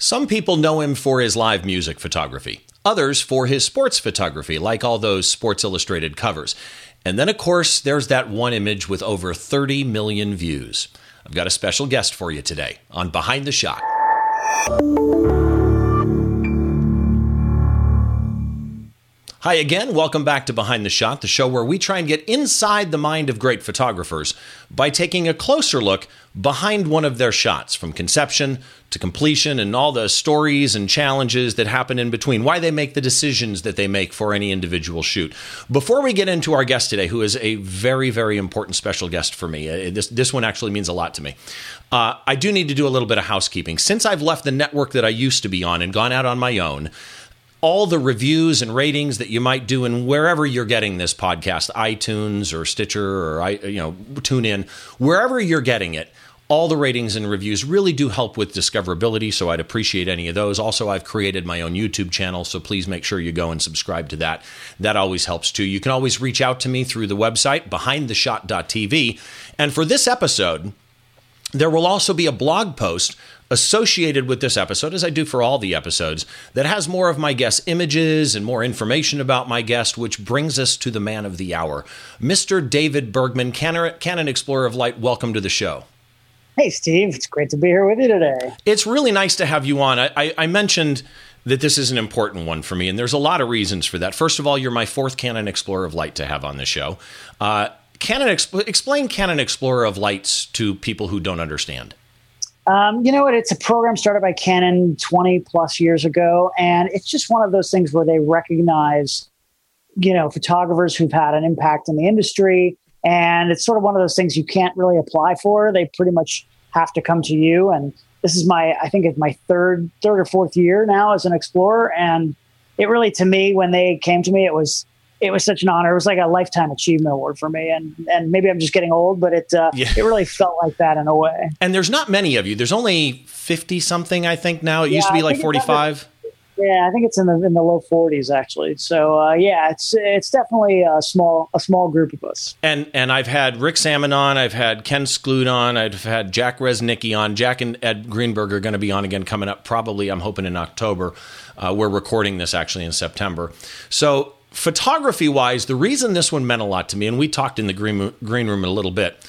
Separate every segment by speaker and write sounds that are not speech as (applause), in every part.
Speaker 1: Some people know him for his live music photography, others for his sports photography, like all those Sports Illustrated covers. And then, of course, there's that one image with over 30 million views. I've got a special guest for you today on Behind the Shot. Hi again, welcome back to Behind the Shot, the show where we try and get inside the mind of great photographers by taking a closer look behind one of their shots from conception to completion and all the stories and challenges that happen in between, why they make the decisions that they make for any individual shoot. Before we get into our guest today, who is a very, very important special guest for me, uh, this, this one actually means a lot to me. Uh, I do need to do a little bit of housekeeping. Since I've left the network that I used to be on and gone out on my own, all the reviews and ratings that you might do in wherever you're getting this podcast, iTunes or Stitcher or I, you know, tune in, wherever you're getting it. All the ratings and reviews really do help with discoverability, so I'd appreciate any of those. Also, I've created my own YouTube channel, so please make sure you go and subscribe to that. That always helps too. You can always reach out to me through the website, behindtheshot.tv. And for this episode, there will also be a blog post associated with this episode, as I do for all the episodes, that has more of my guest images and more information about my guest, which brings us to the man of the hour, Mr. David Bergman, Canon Explorer of Light. Welcome to the show.
Speaker 2: Hey, Steve. It's great to be here with you today.
Speaker 1: It's really nice to have you on. I, I, I mentioned that this is an important one for me, and there's a lot of reasons for that. First of all, you're my fourth Canon Explorer of Light to have on the show. Uh, Canon explain Canon Explorer of Lights to people who don't understand.
Speaker 2: Um, you know what? It's a program started by Canon 20 plus years ago, and it's just one of those things where they recognize, you know, photographers who've had an impact in the industry, and it's sort of one of those things you can't really apply for. They pretty much have to come to you, and this is my, I think it's my third, third or fourth year now as an explorer, and it really, to me, when they came to me, it was it was such an honor. It was like a lifetime achievement award for me, and and maybe I'm just getting old, but it uh, yeah. it really felt like that in a way.
Speaker 1: And there's not many of you. There's only fifty something, I think. Now it yeah, used to be like forty five.
Speaker 2: Yeah, I think it's in the in the low 40s actually. So uh, yeah, it's it's definitely a small a small group of us.
Speaker 1: And and I've had Rick Sammon on, I've had Ken Sklute on, I've had Jack Reznicki on. Jack and Ed Greenberg are going to be on again coming up. Probably, I'm hoping in October. Uh, we're recording this actually in September. So photography wise, the reason this one meant a lot to me, and we talked in the green, green room a little bit,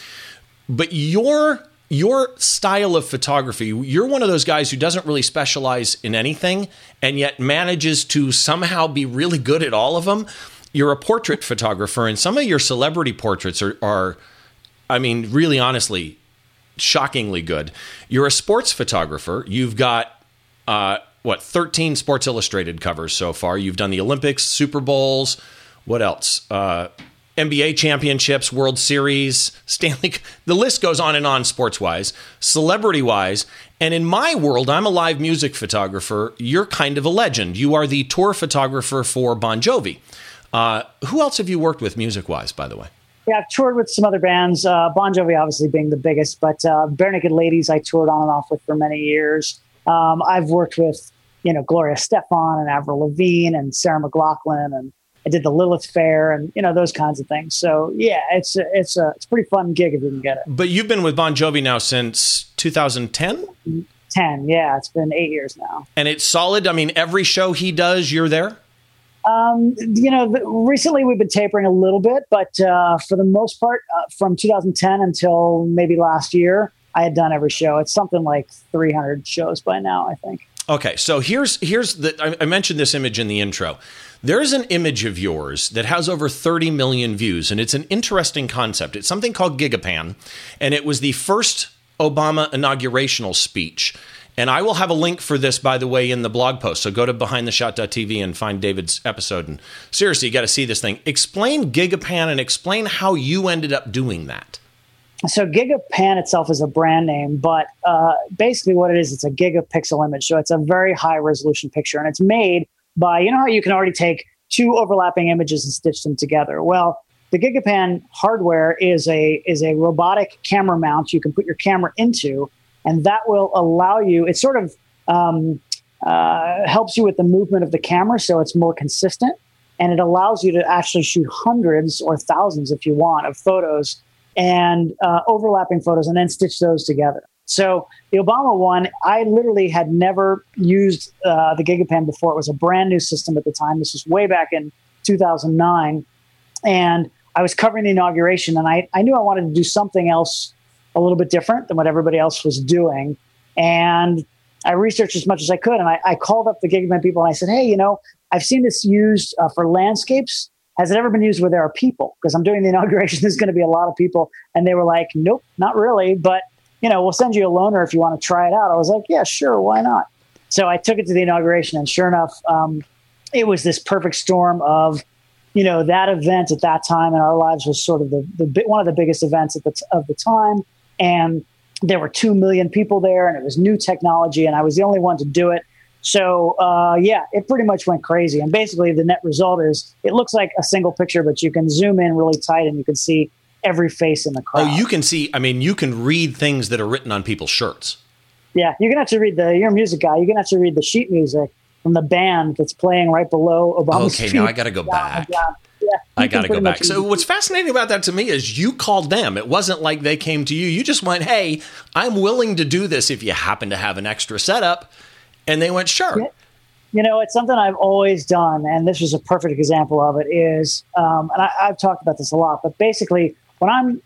Speaker 1: but your your style of photography, you're one of those guys who doesn't really specialize in anything and yet manages to somehow be really good at all of them. You're a portrait photographer, and some of your celebrity portraits are, are I mean, really honestly, shockingly good. You're a sports photographer. You've got uh, what 13 Sports Illustrated covers so far. You've done the Olympics, Super Bowls, what else? Uh, NBA championships, World Series, (laughs) Stanley. The list goes on and on, sports wise, celebrity wise. And in my world, I'm a live music photographer. You're kind of a legend. You are the tour photographer for Bon Jovi. Uh, who else have you worked with music wise, by the way?
Speaker 2: Yeah, I've toured with some other bands. Uh, bon Jovi, obviously, being the biggest, but uh, Barenaked Ladies, I toured on and off with for many years. Um, I've worked with, you know, Gloria Estefan and Avril Lavigne and Sarah McLachlan, and I did the Lilith Fair and you know those kinds of things. So yeah, it's a, it's a it's a pretty fun gig if you can get it.
Speaker 1: But you've been with Bon Jovi now since 2010.
Speaker 2: 10, yeah, it's been eight years now.
Speaker 1: And it's solid. I mean, every show he does, you're there.
Speaker 2: Um, you know, the, recently we've been tapering a little bit, but uh, for the most part, uh, from 2010 until maybe last year, I had done every show. It's something like 300 shows by now, I think.
Speaker 1: Okay, so here's here's the I, I mentioned this image in the intro. There's an image of yours that has over 30 million views, and it's an interesting concept. It's something called Gigapan, and it was the first Obama inaugurational speech. And I will have a link for this, by the way, in the blog post. So go to behindtheshot.tv and find David's episode. And seriously, you got to see this thing. Explain Gigapan and explain how you ended up doing that
Speaker 2: so gigapan itself is a brand name but uh, basically what it is it's a gigapixel image. So it's a very high resolution picture and it's made by you know how you can already take two overlapping images and stitch them together? Well the gigapan hardware is a is a robotic camera mount you can put your camera into and that will allow you it sort of um, uh, helps you with the movement of the camera so it's more consistent and it allows you to actually shoot hundreds or thousands if you want of photos and uh, overlapping photos and then stitch those together. So the Obama one, I literally had never used uh, the GigaPan before. It was a brand new system at the time. This was way back in 2009. And I was covering the inauguration, and I, I knew I wanted to do something else a little bit different than what everybody else was doing. And I researched as much as I could, and I, I called up the GigaPan people and I said, "Hey, you know, I've seen this used uh, for landscapes. Has it ever been used where there are people? Because I'm doing the (laughs) inauguration. There's going to be a lot of people." And they were like, "Nope, not really." But you know, we'll send you a loaner if you want to try it out. I was like, "Yeah, sure, why not?" So I took it to the inauguration, and sure enough, um, it was this perfect storm of you know that event at that time in our lives was sort of the, the one of the biggest events at the t- of the time and there were 2 million people there and it was new technology and i was the only one to do it so uh, yeah it pretty much went crazy and basically the net result is it looks like a single picture but you can zoom in really tight and you can see every face in the crowd
Speaker 1: oh you can see i mean you can read things that are written on people's shirts
Speaker 2: yeah you can actually read the you're a music guy you can actually read the sheet music from the band that's playing right below Obama's
Speaker 1: okay now i gotta go back
Speaker 2: Yeah,
Speaker 1: I got to go back. So what's fascinating about that to me is you called them. It wasn't like they came to you. You just went, "Hey, I'm willing to do this if you happen to have an extra setup." And they went, "Sure."
Speaker 2: Yeah. You know, it's something I've always done, and this was a perfect example of it. Is um, and I, I've talked about this a lot, but basically, when I'm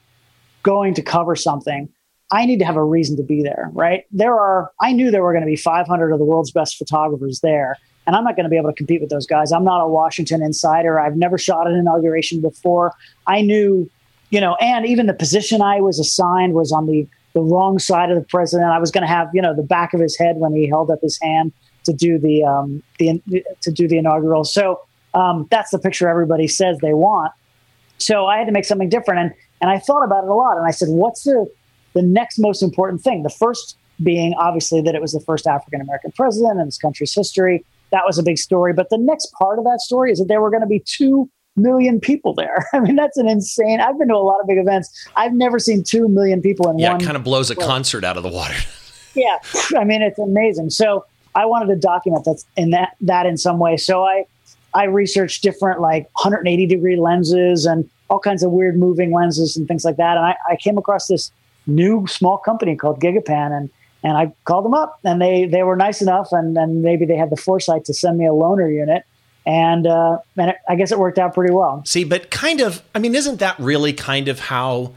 Speaker 2: going to cover something, I need to have a reason to be there, right? There are, I knew there were going to be 500 of the world's best photographers there and I'm not going to be able to compete with those guys. I'm not a Washington insider. I've never shot an inauguration before. I knew, you know, and even the position I was assigned was on the the wrong side of the president. I was going to have, you know, the back of his head when he held up his hand to do the um, the to do the inaugural. So um, that's the picture everybody says they want. So I had to make something different, and and I thought about it a lot. And I said, what's the the next most important thing? The first being obviously that it was the first African American president in this country's history that was a big story. But the next part of that story is that there were going to be two million people there. (laughs) I mean, that's an insane. I've been to a lot of big events. I've never seen two million people in
Speaker 1: yeah,
Speaker 2: one.
Speaker 1: Yeah, kind of blows a concert out of the water. (laughs)
Speaker 2: yeah, (laughs) I mean, it's amazing. So I wanted to document that in that that in some way. So I I researched different like 180 degree lenses and all kinds of weird moving lenses and things like that. And I, I came across this new small company called GigaPan and and I called them up, and they they were nice enough, and and maybe they had the foresight to send me a loaner unit, and uh, and it, I guess it worked out pretty well.
Speaker 1: See, but kind of, I mean, isn't that really kind of how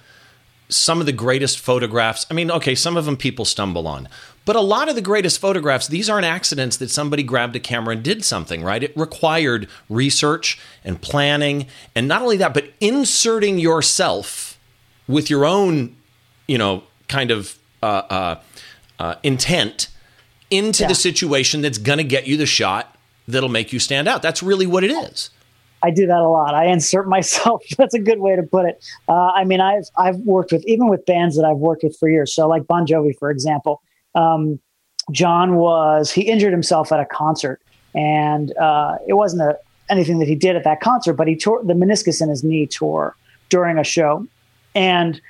Speaker 1: some of the greatest photographs? I mean, okay, some of them people stumble on, but a lot of the greatest photographs, these aren't accidents that somebody grabbed a camera and did something, right? It required research and planning, and not only that, but inserting yourself with your own, you know, kind of. Uh, uh, uh, intent into yeah. the situation that's going to get you the shot that'll make you stand out. That's really what it is.
Speaker 2: I do that a lot. I insert (laughs) myself. That's a good way to put it. Uh, I mean, I've I've worked with even with bands that I've worked with for years. So, like Bon Jovi, for example, um, John was he injured himself at a concert, and uh, it wasn't a, anything that he did at that concert, but he tore the meniscus in his knee tore during a show, and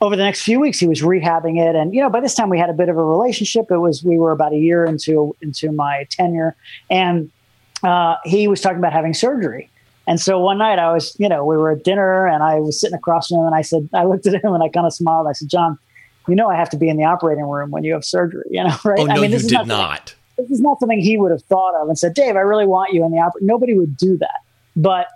Speaker 2: over the next few weeks he was rehabbing it and you know by this time we had a bit of a relationship it was we were about a year into into my tenure and uh, he was talking about having surgery and so one night i was you know we were at dinner and i was sitting across from him and i said i looked at him and i kind of smiled i said john you know i have to be in the operating room when you have surgery (laughs) you know right
Speaker 1: oh no
Speaker 2: I mean,
Speaker 1: you did not,
Speaker 2: not. this is not something he would have thought of and said dave i really want you in the operating nobody would do that but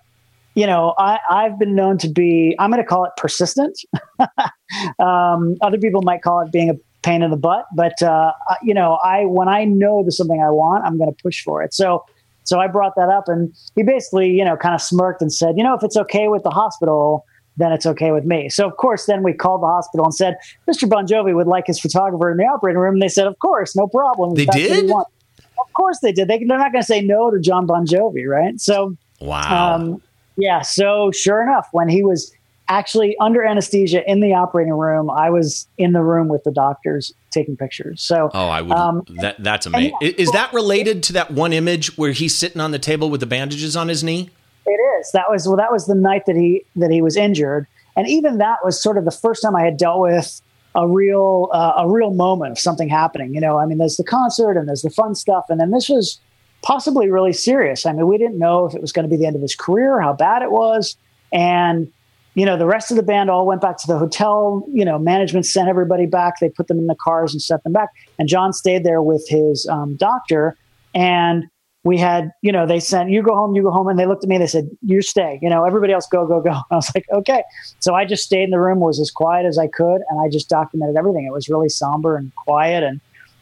Speaker 2: you know, I, I've been known to be, I'm going to call it persistent. (laughs) um, other people might call it being a pain in the butt, but, uh, you know, I, when I know there's something I want, I'm going to push for it. So, so I brought that up and he basically, you know, kind of smirked and said, you know, if it's okay with the hospital, then it's okay with me. So of course, then we called the hospital and said, Mr. Bon Jovi would like his photographer in the operating room. And they said, of course, no problem.
Speaker 1: They did?
Speaker 2: Of course they did. They, they're not going to say no to John Bon Jovi, right? So,
Speaker 1: wow. Um,
Speaker 2: yeah. So sure enough, when he was actually under anesthesia in the operating room, I was in the room with the doctors taking pictures. So
Speaker 1: oh, I would. Um, that that's amazing. Yeah, is that related to that one image where he's sitting on the table with the bandages on his knee?
Speaker 2: It is. That was well. That was the night that he that he was injured, and even that was sort of the first time I had dealt with a real uh, a real moment of something happening. You know, I mean, there's the concert and there's the fun stuff, and then this was possibly really serious. I mean, we didn't know if it was going to be the end of his career, how bad it was. And you know, the rest of the band all went back to the hotel. You know, management sent everybody back. They put them in the cars and set them back. And John stayed there with his um, doctor. And we had, you know, they sent, you go home, you go home. And they looked at me, and they said, you stay, you know, everybody else go, go, go. And (laughs) I was like, okay. So I just stayed in the room, was as quiet as I could. And I just documented everything. It was really somber and quiet. And,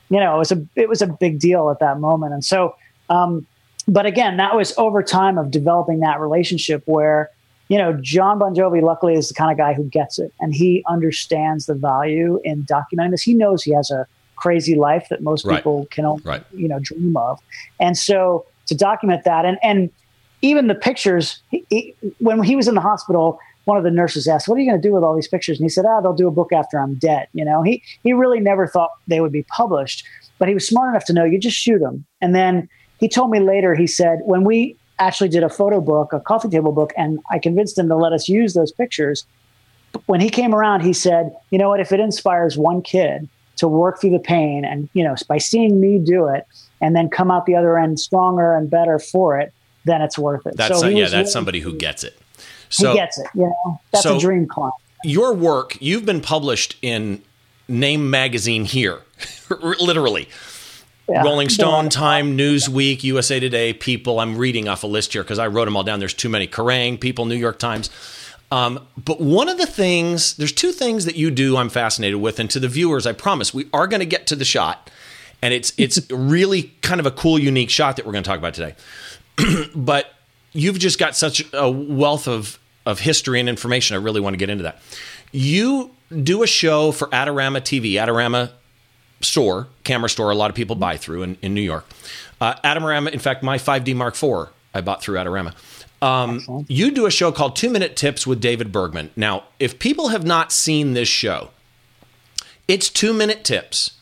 Speaker 2: you know, it was a, it was a big deal at that moment. And so, um, but again, that was over time of developing that relationship where, you know, John Bon Jovi, luckily, is the kind of guy who gets it and he understands the value in documenting this. He knows he has a crazy life that most
Speaker 1: Right.
Speaker 2: people can only,
Speaker 1: Right.
Speaker 2: you know, dream of. And so to document that, and and even the pictures, he, he, when he was in the hospital, one of the nurses asked, "What are you going to do with all these pictures?" And he said, "Ah, they'll do a book after I'm dead." You know, he he really never thought they would be published, but he was smart enough to know you just shoot them. And then he told me later, he said, when we actually did a photo book, a coffee table book, and I convinced him to let us use those pictures. When he came around, he said, "You know what? If it inspires one kid to work through the pain, and you know, by seeing me do it, and then come out the other end stronger and better for it, then it's worth it."
Speaker 1: That's
Speaker 2: So he
Speaker 1: yeah, that's
Speaker 2: really-
Speaker 1: somebody who gets it.
Speaker 2: He gets it. You know, that's
Speaker 1: so-
Speaker 2: a dream client.
Speaker 1: your work, you've been published in Name Magazine here, (laughs) literally.
Speaker 2: Yeah.
Speaker 1: Rolling
Speaker 2: Yeah.
Speaker 1: Stone, Time, Newsweek, USA Today, People. I'm reading off a list here because I wrote them all down. There's too many. Kerrang, People, New York Times. Um, but one of the things, there's two things that you do I'm fascinated with. And to the viewers, I promise we are going to get to the shot. And it's it's (laughs) really kind of a cool, unique shot that we're going to talk about today. (clears throat) but you've just got such a wealth of of history and information. I really want to get into that. You do a show for Adorama TV, Adorama store, camera store. A lot of people buy through in, in New York. Uh, Adorama, in fact, my 5D Mark IV I bought through Adorama. Um, you do a show called Two Minute Tips with David Bergman. Now, if people have not seen this show, it's two minute tips,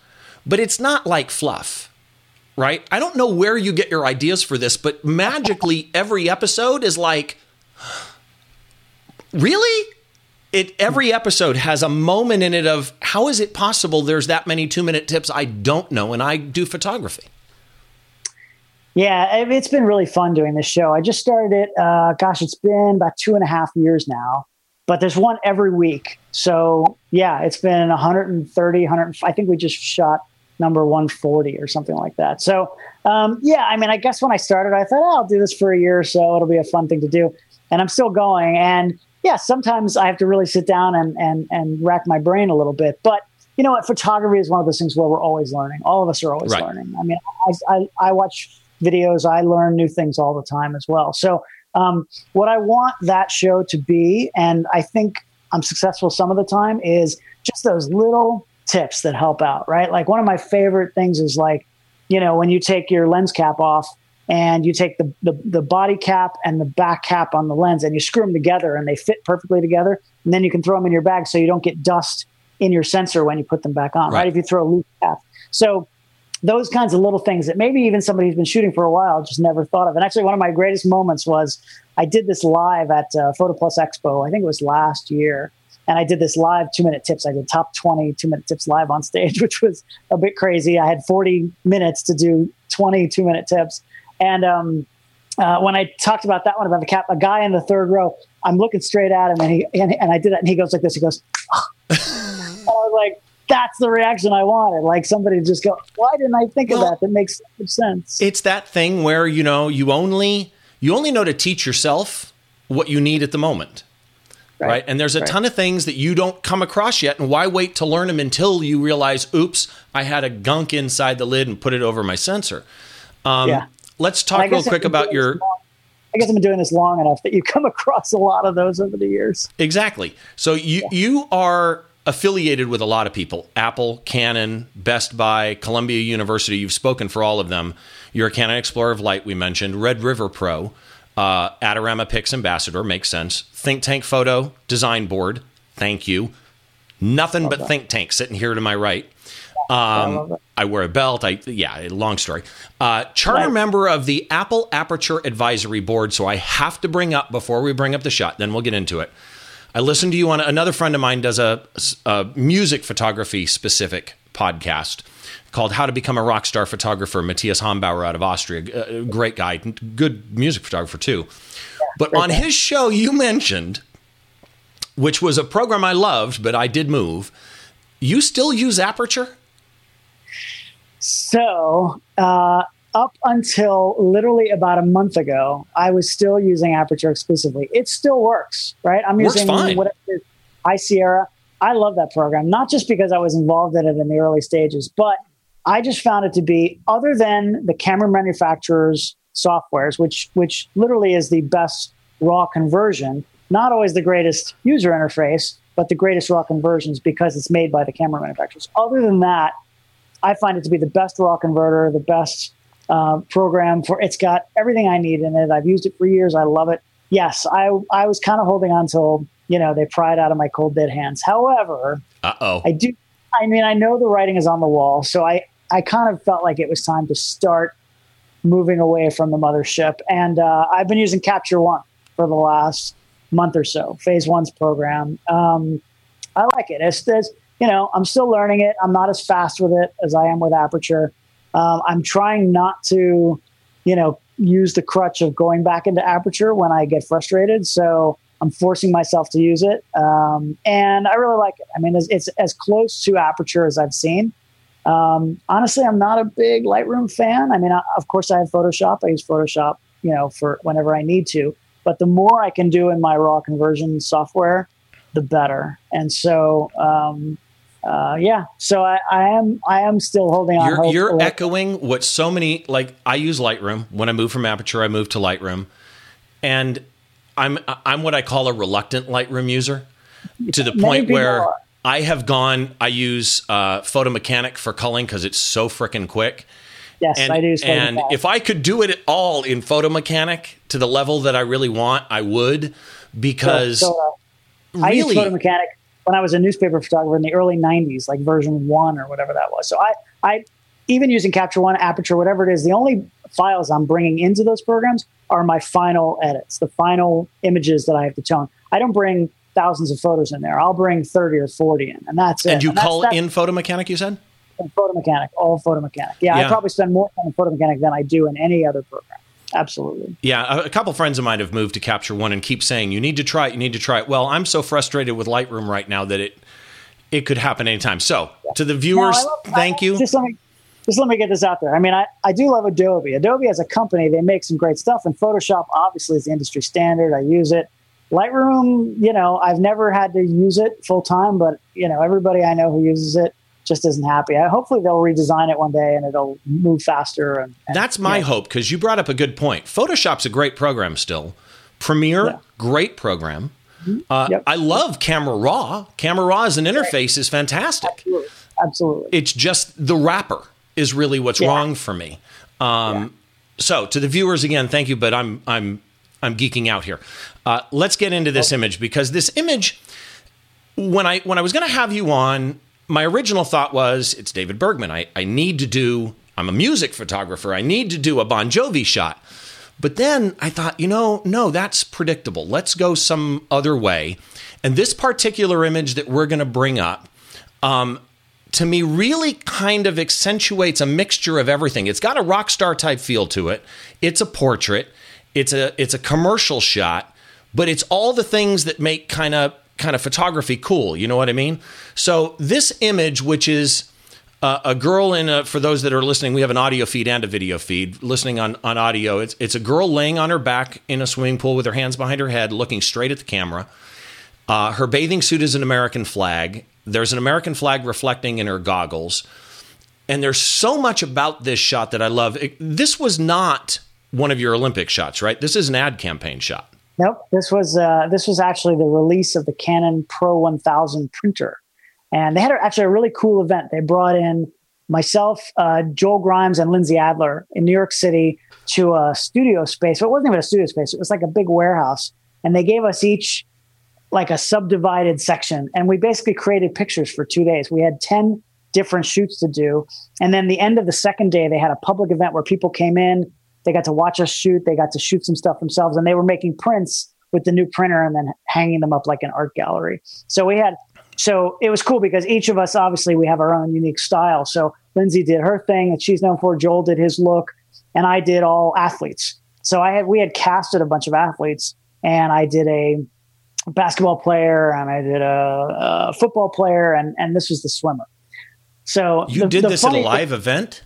Speaker 1: but it's not like fluff right? I don't know where you get your ideas for this, but magically every episode is like, (gasps) really? It every episode has a moment in it of how is it possible there's that many two minute tips I don't know, and I do photography.
Speaker 2: Yeah, it- it's been really fun doing this show. I just started it. Uh, gosh, it's been about two and a half years now, but there's one every week. So yeah, it's been 130, 100. I think we just shot number 140 or something like that. So um, yeah, I mean, I guess when I started, I thought oh, I'll do this for a year or so. It'll be a fun thing to do, and I'm still going. And yeah, sometimes I have to really sit down and and and rack my brain a little bit, but. You know what? Photography is one of those things where we're always learning. All of us are always
Speaker 1: Right.
Speaker 2: learning. I mean, I, I, I watch videos. I learn new things all the time as well. So, um, what I want that show to be, and I think I'm successful some of the time, is just those little tips that help out, right? Like one of my favorite things is like, you know, when you take your lens cap off and you take the, the, the body cap and the back cap on the lens and you screw them together and they fit perfectly together. And then you can throw them in your bag so you don't get dust in your sensor when you put them back on, right?
Speaker 1: Right.
Speaker 2: If you throw a loose cap. So those kinds of little things that maybe even somebody who's been shooting for a while just never thought of. And actually, one of my greatest moments was I did this live at uh, Photo Plus Expo. I think it was last year. And I did this live two minute tips. I did top 20 two minute tips live on stage, (laughs) which was a bit crazy. I had 40 minutes to do 20 two minute tips. And um, uh, when I talked about that one about the cap, a guy in the third row, I'm looking straight at him and he and, and I did that and he goes like this. He goes, and (laughs) I was like, that's the reaction I wanted. Like somebody just go, why didn't I think
Speaker 1: Well,
Speaker 2: of that? That makes sense.
Speaker 1: It's that thing where you know you only you only know to teach yourself what you need at the moment. Right. And there's a
Speaker 2: Right.
Speaker 1: ton of things that you don't come across yet. And why wait to learn them until you realize, oops, I had a gunk inside the lid and put it over my sensor? Um,
Speaker 2: Yeah.
Speaker 1: Let's talk real quick about your.
Speaker 2: long- I guess I've been doing this long enough that you come (laughs) across a lot of those over the years.
Speaker 1: Exactly. So you you are affiliated with a lot of people: Apple, Canon, Best Buy, Columbia University. You've spoken for all of them. You're a Canon Explorer of Light. We mentioned Red River Pro, uh, Adorama Pix Ambassador. Makes sense. Think Tank Photo Design Board. Thank you. Nothing but Think Tank sitting here to my right. Um,
Speaker 2: it.
Speaker 1: I wear a belt. I yeah, long story. Uh, charter
Speaker 2: Right.
Speaker 1: member of the Apple Aperture Advisory Board. So I have to bring up before we bring up the shot. Then we'll get into it. I listened to you on another friend of mine does a, a music photography specific podcast called How to Become a Rock Star Photographer. Matthias Hombauer out of Austria, a great guy, good music photographer too. But on his show, you mentioned which was a program I loved, but I did move. You still use Aperture?
Speaker 2: So, uh, up until literally about a month ago, I was still using Aperture exclusively. It still works, right? I'm
Speaker 1: Works
Speaker 2: using
Speaker 1: fine.
Speaker 2: whatever it is, High Sierra. I love that program, not just because I was involved in it in the early stages, but I just found it to be, other than the camera manufacturers' softwares, which which literally is the best raw conversion, not always the greatest user interface, but the greatest raw conversions because it's made by the camera manufacturers. Other than that, I find it to be the best raw converter, the best uh, program for. It's got everything I need in it. I've used it for years. I love it. Yes, I I was kind of holding on till you know they pried out of my cold dead hands. However,
Speaker 1: Uh oh.
Speaker 2: I do. I mean, I know the writing is on the wall, so I I kind of felt like it was time to start moving away from the mothership. And uh, I've been using Capture One for the last month or so. Phase One's program. Um, I like it. It's, it's you know I'm still learning it. I'm not as fast with it as I am with Aperture. Um, I'm trying not to, you know, use the crutch of going back into Aperture when I get frustrated. So I'm forcing myself to use it, um, and I really like it. I mean, it's, it's as close to Aperture as I've seen. Um, honestly, I'm not a big Lightroom fan. I mean, I, of course, I have Photoshop. I use Photoshop, you know, for whenever I need to. But the more I can do in my raw conversion software, the better. And so, um, uh, yeah. So I, I am I am still holding on.
Speaker 1: You're,
Speaker 2: hope
Speaker 1: you're echoing what so many like. I use Lightroom when I move from Aperture. I move to Lightroom, and I'm I'm what I call a reluctant Lightroom user, to the point where
Speaker 2: are.
Speaker 1: I have gone. I use uh, Photo Mechanic for culling because it's so freaking quick.
Speaker 2: Yes,
Speaker 1: And,
Speaker 2: I do.
Speaker 1: and if I could do it at all in Photo Mechanic to the level that I really want, I would because
Speaker 2: So, uh, I used
Speaker 1: really
Speaker 2: Photo Mechanic when I was a newspaper photographer in the early '90s, like version one or whatever that was. So I, I even using Capture One, Aperture, whatever it is, the only files I'm bringing into those programs are my final edits, the final images that I have to tone. I don't bring thousands of photos in there. I'll bring 30 or 40 in, and that's it.
Speaker 1: and you
Speaker 2: that's- that's
Speaker 1: in Photo Mechanic. You said.
Speaker 2: in Photo Mechanic, all Photo Mechanic. Yeah,
Speaker 1: Yeah.
Speaker 2: I probably spend more time in Photo Mechanic than I do in any other program. Absolutely.
Speaker 1: Yeah, a, a couple friends of mine have moved to Capture One and keep saying you need to try it. You need to try it. Well, I'm so frustrated with Lightroom right now that it it could happen anytime. So to the viewers,
Speaker 2: No, love-
Speaker 1: thank
Speaker 2: I-
Speaker 1: you.
Speaker 2: Just let me just let me get this out there. I mean, I, I do love Adobe. Adobe as a company, they make some great stuff, and Photoshop obviously is the industry standard. I use it. Lightroom, you know, I've never had to use it full time, but you know, everybody I know who uses it just isn't happy. I, hopefully, they'll redesign it one day and it'll move faster. And, and
Speaker 1: That's my
Speaker 2: you know,
Speaker 1: hope because you brought up a good point. Photoshop's a great program still. Premiere,
Speaker 2: Yeah.
Speaker 1: great program. Uh,
Speaker 2: Yep.
Speaker 1: I love Camera Raw. Camera Raw as an interface is fantastic.
Speaker 2: Absolutely. Absolutely.
Speaker 1: It's just the wrapper is really what's
Speaker 2: Yeah.
Speaker 1: wrong for me. Um, So to the viewers again, thank you, but I'm I'm I'm geeking out here. Uh, let's get into this image because this image, when I when I was going to have you on, my original thought was it's David Bergman. I, I need to do. I'm a music photographer. I need to do a Bon Jovi shot. But then I thought, you know, no, that's predictable. Let's go some other way. And this particular image that we're going to bring up, um, to me, really kind of accentuates a mixture of everything. It's got a rock star type feel to it. It's a portrait. It's a it's a commercial shot, but it's all the things that make kind of kind of photography cool. You know what I mean? So this image, which is uh, a girl in a, for those that are listening, we have an audio feed and a video feed. Listening on, on audio, it's, it's a girl laying on her back in a swimming pool with her hands behind her head, looking straight at the camera. Uh, her bathing suit is an American flag. There's an American flag reflecting in her goggles. And there's so much about this shot that I love. It- this was not one of your Olympic shots, right? This is an ad campaign shot.
Speaker 2: Nope. This was uh, this was actually the release of the Canon Pro 1000 printer, and they had actually a really cool event. They brought in myself, uh, Joel Grimes, and Lindsay Adler in New York City to a studio space. But it wasn't even a studio space; it was like a big warehouse, and they gave us each like a subdivided section, and we basically created pictures for two days. We had ten different shoots to do, and then the end of the second day, they had a public event where people came in. They got to watch us shoot. They got to shoot some stuff themselves, and they were making prints with the new printer and then hanging them up like an art gallery. So we had, so it was cool because each of us obviously we have our own unique style. So Lindsay did her thing that she's known for. Joel did his look, and I did all athletes. So I had we had casted a bunch of athletes, and I did a basketball player and I did a, a, football player, and and this was the swimmer. So
Speaker 1: you
Speaker 2: the,
Speaker 1: did
Speaker 2: the
Speaker 1: this at a live event.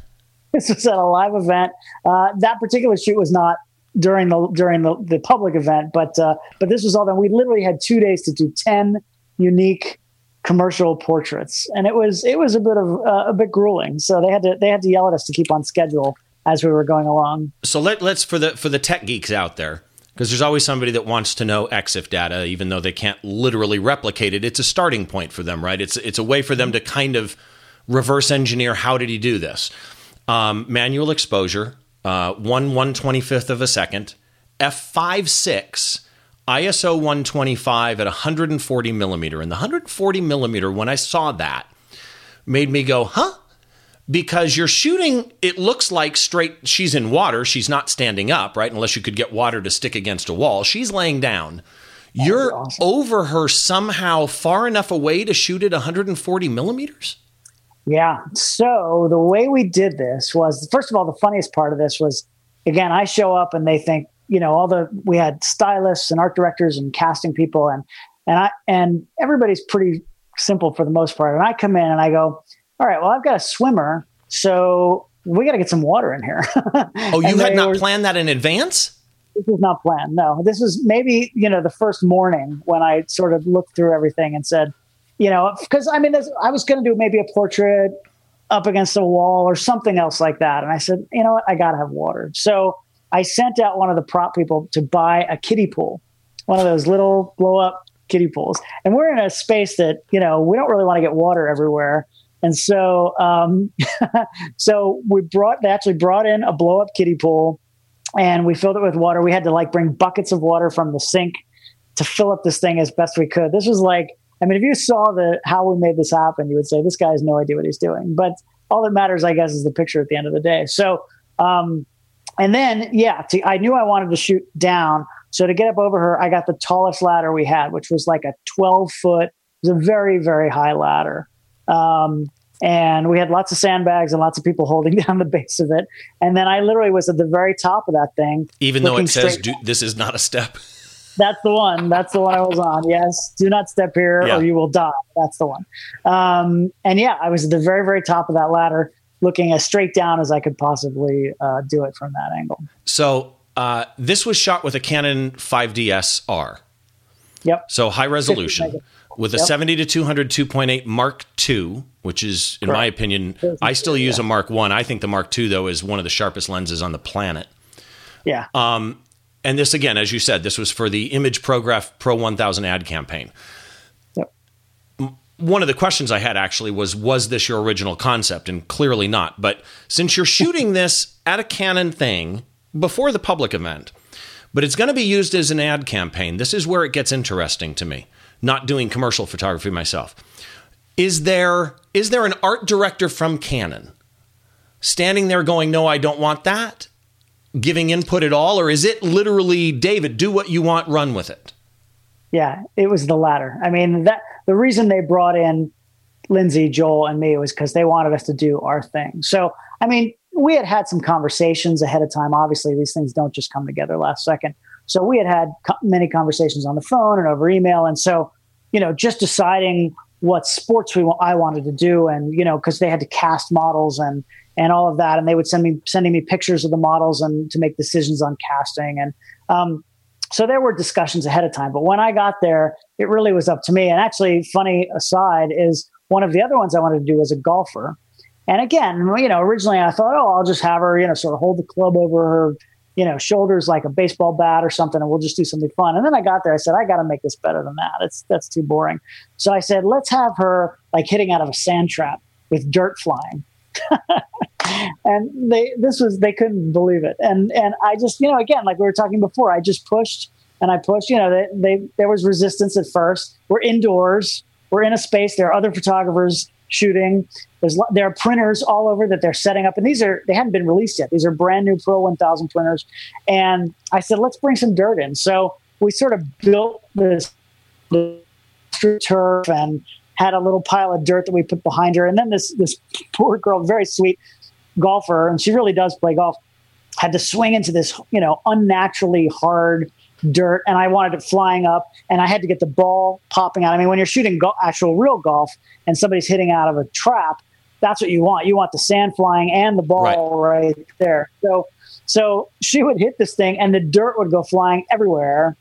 Speaker 2: This was at a live event. Uh, that particular shoot was not during the during the, the public event, but uh, but this was all done. We literally had two days to do ten unique commercial portraits, and it was it was a bit of uh, a bit grueling. So they had to they had to yell at us to keep on schedule as we were going along.
Speaker 1: So let let's for the for the tech geeks out there, because there's always somebody that wants to know EXIF data, even though they can't literally replicate it. It's a starting point for them, right? It's it's a way for them to kind of reverse engineer how did he do this. Um, manual exposure, uh, one one twenty fifth of a second, f five six. ISO 125 at 140 millimeter. And the 140 millimeter, when I saw that, made me go, huh? Because you're shooting, it looks like straight, she's in water. She's not standing up, right? Unless you could get water to stick against a wall. She's laying down. You're
Speaker 2: awesome.
Speaker 1: over her somehow far enough away to shoot at 140 millimeters?
Speaker 2: Yeah. So the way we did this was first of all, the funniest part of this was again, I show up and they think, you know, all the we had stylists and art directors and casting people and and I and everybody's pretty simple for the most part. And I come in and I go, All right, well, I've got a swimmer, so we gotta get some water in here.
Speaker 1: Oh, (laughs) you had not
Speaker 2: were-
Speaker 1: planned that in advance?
Speaker 2: this was not planned. No, this was maybe you know the first morning when I sort of looked through everything and said, you know, because I mean, I was going to do maybe a portrait up against a wall or something else like that, and I said, you know what, I got to have water. So I sent out one of the prop people to buy a kiddie pool, one of those little blow up kiddie pools, and we're in a space that you know we don't really want to get water everywhere. And so, um, (laughs) so we brought, they actually brought in a blow up kiddie pool and we filled it with water. We had to like bring buckets of water from the sink to fill up this thing as best we could. This was like, I mean, if you saw the how we made this happen, you would say this guy has no idea what he's doing. But all that matters, I guess, is the picture at the end of the day. So, um, and then yeah, to, I knew I wanted to shoot down. So to get up over her, I got the tallest ladder we had, which was like a 12 foot. It was a very very high ladder. Um, and we had lots of sandbags and lots of people holding (laughs) down the base of it. And then I literally was at the very top of that thing.
Speaker 1: Even though it says do, this is not a step.
Speaker 2: That's the one. That's the one I was on. Yes. Do not step here
Speaker 1: Yeah.
Speaker 2: or you will die. That's the one. Um, and yeah, I was at the very, very top of that ladder, looking as straight down as I could possibly uh, do it from that angle.
Speaker 1: So uh, this was shot with a Canon 5DS R.
Speaker 2: Yep.
Speaker 1: So high resolution with a
Speaker 2: Yep.
Speaker 1: 70 to 200 2.8 Mark II, which is, in my opinion, I still use
Speaker 2: yeah.
Speaker 1: a Mark One. I think the Mark II though is one of the sharpest lenses on the planet.
Speaker 2: Yeah.
Speaker 1: Uh, And this again, as you said, this was for the imagePROGRAF Pro 1000 ad campaign.
Speaker 2: Yep.
Speaker 1: One of the questions I had actually was, was this your original concept? And clearly not. But since you're shooting (laughs) this at a Canon thing before the public event, but it's going to be used as an ad campaign, this is where it gets interesting to me. Not doing commercial photography myself. Is there is there an art director from Canon standing there going, "No, I don't want that"? Giving input at all or is it literally David, do what you want, run with it?
Speaker 2: Yeah, it was the latter. I mean, that the reason they brought in Lindsay, Joel, and me was because they wanted us to do our thing. So, I mean, we had had some conversations ahead of time. Obviously, these things don't just come together last second. So, we had had co- many conversations on the phone and over email, and so you know, just deciding what sports we I wanted to do, and you know, because they had to cast models and and all of that, and they would send me sending me pictures of the models and to make decisions on casting and. Um, so there were discussions ahead of time, but when I got there, it really was up to me. And actually, funny aside is one of the other ones I wanted to do was a golfer. And again, you know, originally I thought, oh, I'll just have her, you know, sort of hold the club over her, you know, shoulders like a baseball bat or something, and we'll just do something fun. And then I got there, I said, I got to make this better than that. It's that's too boring. So I said, let's have her like hitting out of a sand trap with dirt flying. (laughs) and they this was they couldn't believe it. And and i just you know again like we were talking before i just pushed and i pushed you know they, they there was resistance at first. We're indoors. We're in a space. There are other photographers shooting. There's there are printers all over that they're setting up. And these are they hadn't been released yet. These are brand new pro 1000 printers. And i said let's bring some dirt in. So we sort of built this turf and had a little pile of dirt that we put behind her and then this this poor girl very sweet golfer, and she really does play golf, had to swing into this, you know, unnaturally hard dirt and I wanted it flying up and I had to get the ball popping out. I mean, when you're shooting go- actual real golf and somebody's hitting out of a trap, that's what you want. You want the sand flying and the ball right, right there. So, so she would hit this thing and the dirt would go flying everywhere.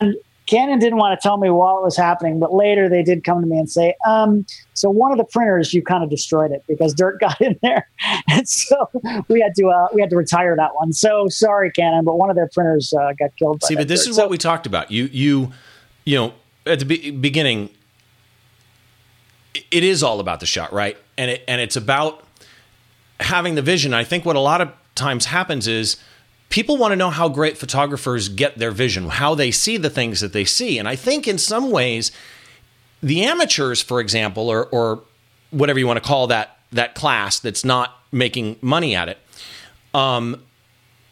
Speaker 2: And Canon didn't want to tell me while it was happening, but later they did come to me and say, um, "So one of the printers, you kind of destroyed it because dirt (laughs) got in there, and so we had to uh, we had to retire that one. So sorry, Canon, but one of their printers uh, got killed.
Speaker 1: See, but this
Speaker 2: dirt.
Speaker 1: is
Speaker 2: so,
Speaker 1: what we talked about. You you you know at the be- beginning, it is all about the shot, right? And it and it's about having the vision. I think what a lot of times happens is people want to know how great photographers get their vision, how they see the things that they see. And I think in some ways, the amateurs, for example, or, or whatever you want to call that that class that's not making money at it, um,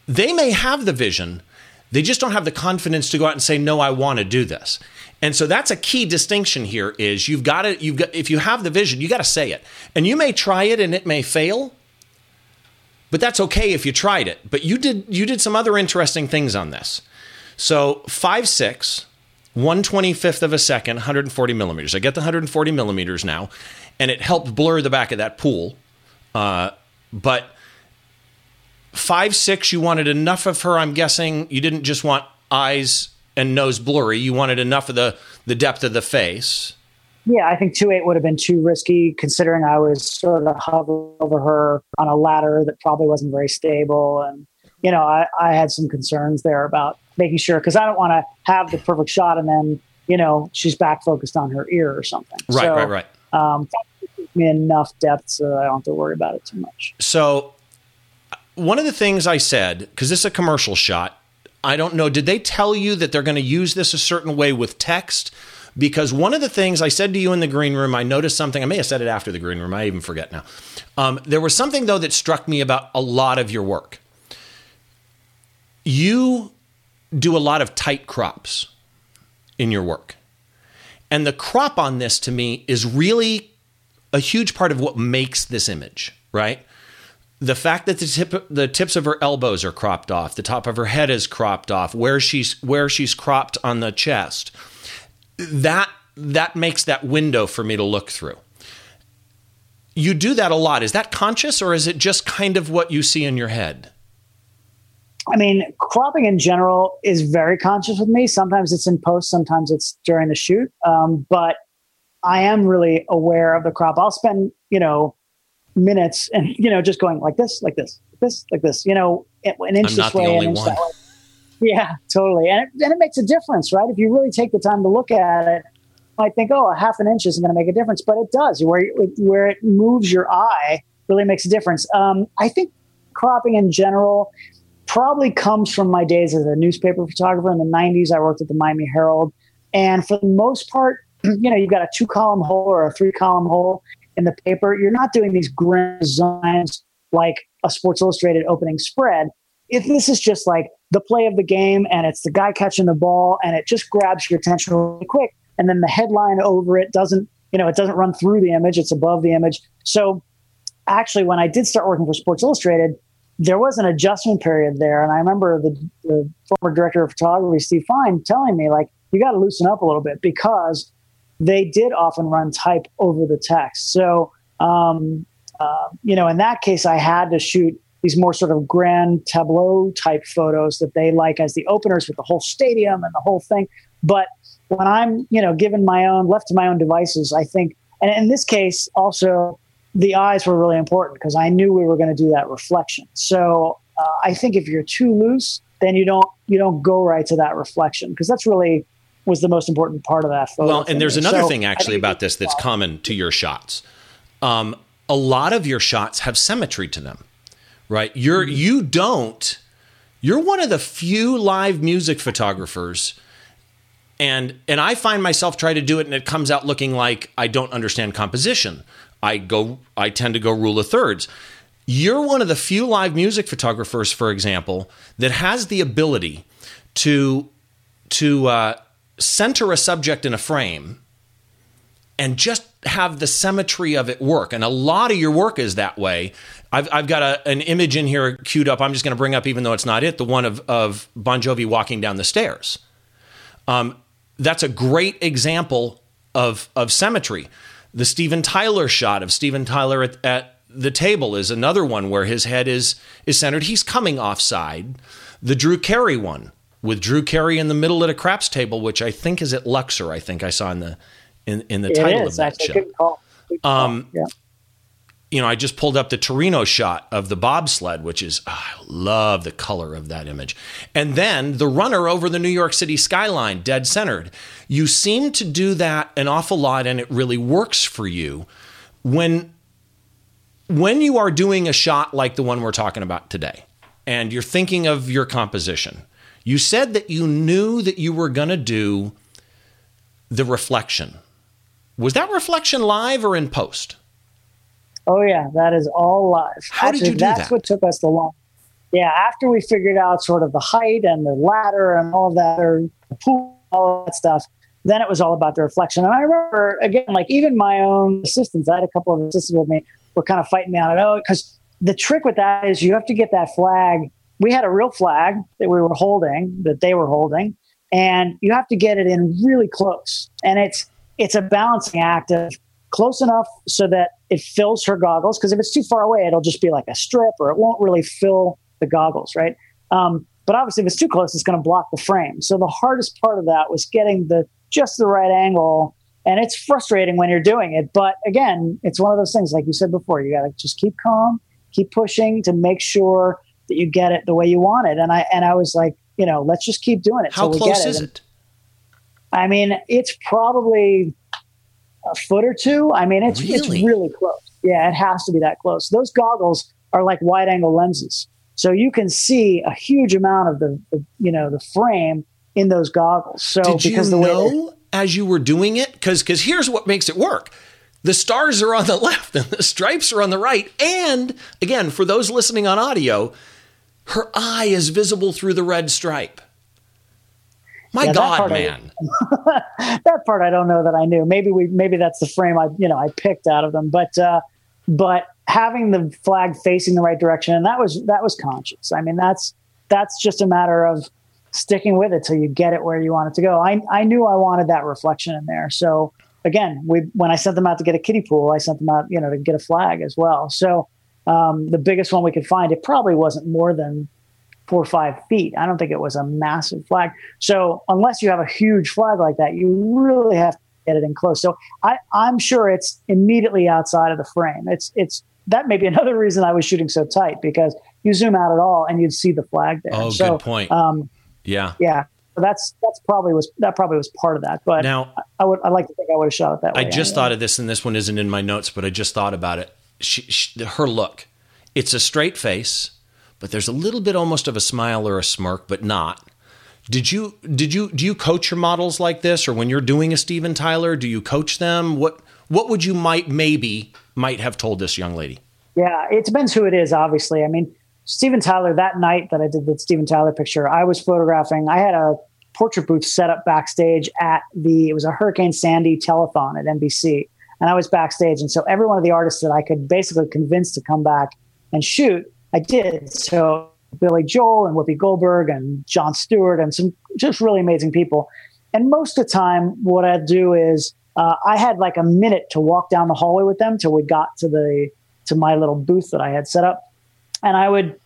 Speaker 1: they may have the vision. They just don't have the confidence to go out and say, "No, I want to do this." And so that's a key distinction here. Is you've got to you've got if you have the vision, you got to say it, and you may try it and it may fail but that's okay if you tried it. But you did you did some other interesting things on this. So five six, one twenty fifth of a second, 140 millimeters. I get the 140 millimeters now, and it helped blur the back of that pool. Uh, but five six, you wanted enough of her. I'm guessing you didn't just want eyes and nose blurry. You wanted enough of the the depth of the face.
Speaker 2: Yeah, I think two eight would have been too risky, considering I was sort of hovering over her on a ladder that probably wasn't very stable, and you know, I, I had some concerns there about making sure because I don't want to have the perfect shot and then you know she's back focused on her ear or something.
Speaker 1: Right, so, right, right.
Speaker 2: Um, me enough depth so I don't have to worry about it too much.
Speaker 1: So, one of the things I said because this is a commercial shot. I don't know. Did they tell you that they're going to use this a certain way with text? Because one of the things I said to you in the green room, I noticed something. I may have said it after the green room. I even forget now. Um, there was something though that struck me about a lot of your work. You do a lot of tight crops in your work, and the crop on this to me is really a huge part of what makes this image. Right. The fact that the tip, the tips of her elbows are cropped off, the top of her head is cropped off, where she's where she's cropped on the chest, that that makes that window for me to look through. You do that a lot. Is that conscious or is it just kind of what you see in your head?
Speaker 2: I mean, cropping in general is very conscious with me. Sometimes it's in post, sometimes it's during the shoot. Um, but I am really aware of the crop. I'll spend, you know, minutes and, you know, just going like this, like this, like this, like this, you know, an inch this way, an inch
Speaker 1: one.
Speaker 2: that way. Yeah, totally. And it, and it makes a difference, right? If you really take the time to look at it, I think, oh, a half an inch isn't going to make a difference, but it does. Where where it moves your eye really makes a difference. Um, I think cropping in general probably comes from my days as a newspaper photographer in the '90s. I worked at the Miami Herald, and for the most part, (clears throat) you know, you've got a two column hole or a three column hole in the paper. You're not doing these grand designs like a Sports Illustrated opening spread. If this is just like the play of the game and it's the guy catching the ball and it just grabs your attention really quick. And then the headline over it doesn't you know it doesn't run through the image it's above the image. So actually when i did start working for sports illustrated there was an adjustment period there and i remember the, the former director of photography steve fine telling me like you got to loosen up a little bit because they did often run type over the text. So um, uh, you know in that case i had to shoot these more sort of grand tableau type photos that they like as the openers with the whole stadium and the whole thing. But when I'm, you know, given my own left to my own devices, I think, and in this case, also the eyes were really important because I knew we were going to do that reflection. So uh, I think if you're too loose, then you don't you don't go right to that reflection because that's really was the most important part of that photo.
Speaker 1: Well, and there's me. another so thing actually about this that's common to your shots. Um, a lot of your shots have symmetry to them right? You're mm-hmm. you don't. You're one of the few live music photographers and and I find myself try to do it and it comes out looking like I don't understand composition. I go I tend to go rule of thirds. You're one of the few live music photographers, for example, that has the ability to to uh, center a subject in a frame and just have the symmetry of it work. And a lot of your work is that way. I've, I've got a, an image in here queued up. I'm just going to bring up, even though it's not it, the one of, of Bon Jovi walking down the stairs. Um, that's a great example of, of symmetry. The Steven Tyler shot of Steven Tyler at, at the table is another one where his head is is centered. He's coming offside. The Drew Carey one with Drew Carey in the middle at a craps table, which I think is at Luxor. I think I saw in the in, in the
Speaker 2: it
Speaker 1: title
Speaker 2: is.
Speaker 1: of that
Speaker 2: That's
Speaker 1: show.
Speaker 2: good call. Good call.
Speaker 1: Um,
Speaker 2: yeah.
Speaker 1: You know, I just pulled up the Torino shot of the bobsled, which is oh, I love the color of that image, and then the runner over the New York City skyline, dead centered. You seem to do that an awful lot, and it really works for you when when you are doing a shot like the one we're talking about today, and you're thinking of your composition. You said that you knew that you were going to do the reflection. Was that reflection live or in post?
Speaker 2: Oh yeah, that is all live.
Speaker 1: How did you do
Speaker 2: that's
Speaker 1: that?
Speaker 2: what took us the long. Yeah, after we figured out sort of the height and the ladder and all of that, or the pool, all of that stuff, then it was all about the reflection. And I remember again, like even my own assistants, I had a couple of assistants with me, were kind of fighting me on it. Oh, because the trick with that is you have to get that flag. We had a real flag that we were holding, that they were holding, and you have to get it in really close. And it's it's a balancing act of close enough so that it fills her goggles. Because if it's too far away, it'll just be like a strip, or it won't really fill the goggles, right? Um, but obviously, if it's too close, it's going to block the frame. So the hardest part of that was getting the just the right angle. And it's frustrating when you're doing it. But again, it's one of those things, like you said before, you got to just keep calm, keep pushing to make sure that you get it the way you want it. And I and I was like, you know, let's just keep doing it.
Speaker 1: How close
Speaker 2: get
Speaker 1: is it?
Speaker 2: I mean, it's probably a foot or two. I mean, it's it's
Speaker 1: Really?
Speaker 2: really close. Yeah, it has to be that close. Those goggles are like wide angle lenses, so you can see a huge amount of the, the you know the frame in those goggles. So
Speaker 1: Did you
Speaker 2: because the way they-
Speaker 1: know as you were doing it? Because because here's what makes it work. The stars are on the (laughs) left and the stripes are on the right. And again, for those listening on audio, her eye is visible through the red stripe. My
Speaker 2: Yeah, that
Speaker 1: God,
Speaker 2: I-
Speaker 1: man. (laughs)
Speaker 2: that part I don't know that I knew. Maybe we maybe that's the frame I you know I picked out of them, but uh, but having the flag facing the right direction and that was that was conscious. I mean that's that's just a matter of sticking with it till you get it where you want it to go. I I knew I wanted that reflection in there, so again, we when I sent them out to get a kiddie pool, I sent them out you know to get a flag as well. So um, the biggest one we could find, it probably wasn't more than four or five feet. I don't think it was a massive flag. So unless you have a huge flag like that, you really have to get it in close. So I, I'm sure it's immediately outside of the frame. It's it's that may be (laughs) another reason I was shooting so tight because you zoom out at all and you'd see the flag there.
Speaker 1: Oh,
Speaker 2: so,
Speaker 1: good point.
Speaker 2: Um,
Speaker 1: yeah.
Speaker 2: yeah, so that's that's probably was that probably was part of that. But
Speaker 1: Now,
Speaker 2: I would I like to think I would have shot it that way.
Speaker 1: I just
Speaker 2: anyway.
Speaker 1: thought of this, and this one isn't in my notes, but I just thought about it. She, she, her look, it's a straight face, but there's a little bit almost of a smile or a smirk, but not. Did you did you do you coach your models like this, or when you're doing a Steven Tyler, do you coach them? What what would you might maybe might have told this young lady?
Speaker 2: Yeah, it depends who it is, obviously. I mean, Steven Tyler, that night that I did the Steven Tyler picture, I was photographing. I had a portrait booth set up backstage at the, it was a Hurricane Sandy telethon at NBC. And I was backstage. And so every one of the artists that I could basically convince to come back and shoot, I did. So Billy Joel and Whoopi Goldberg and Jon Stewart and some just really amazing people. And most of the time, what I'd do is uh, I had like a minute to walk down the hallway with them till we got to the to my little booth that I had set up, and I would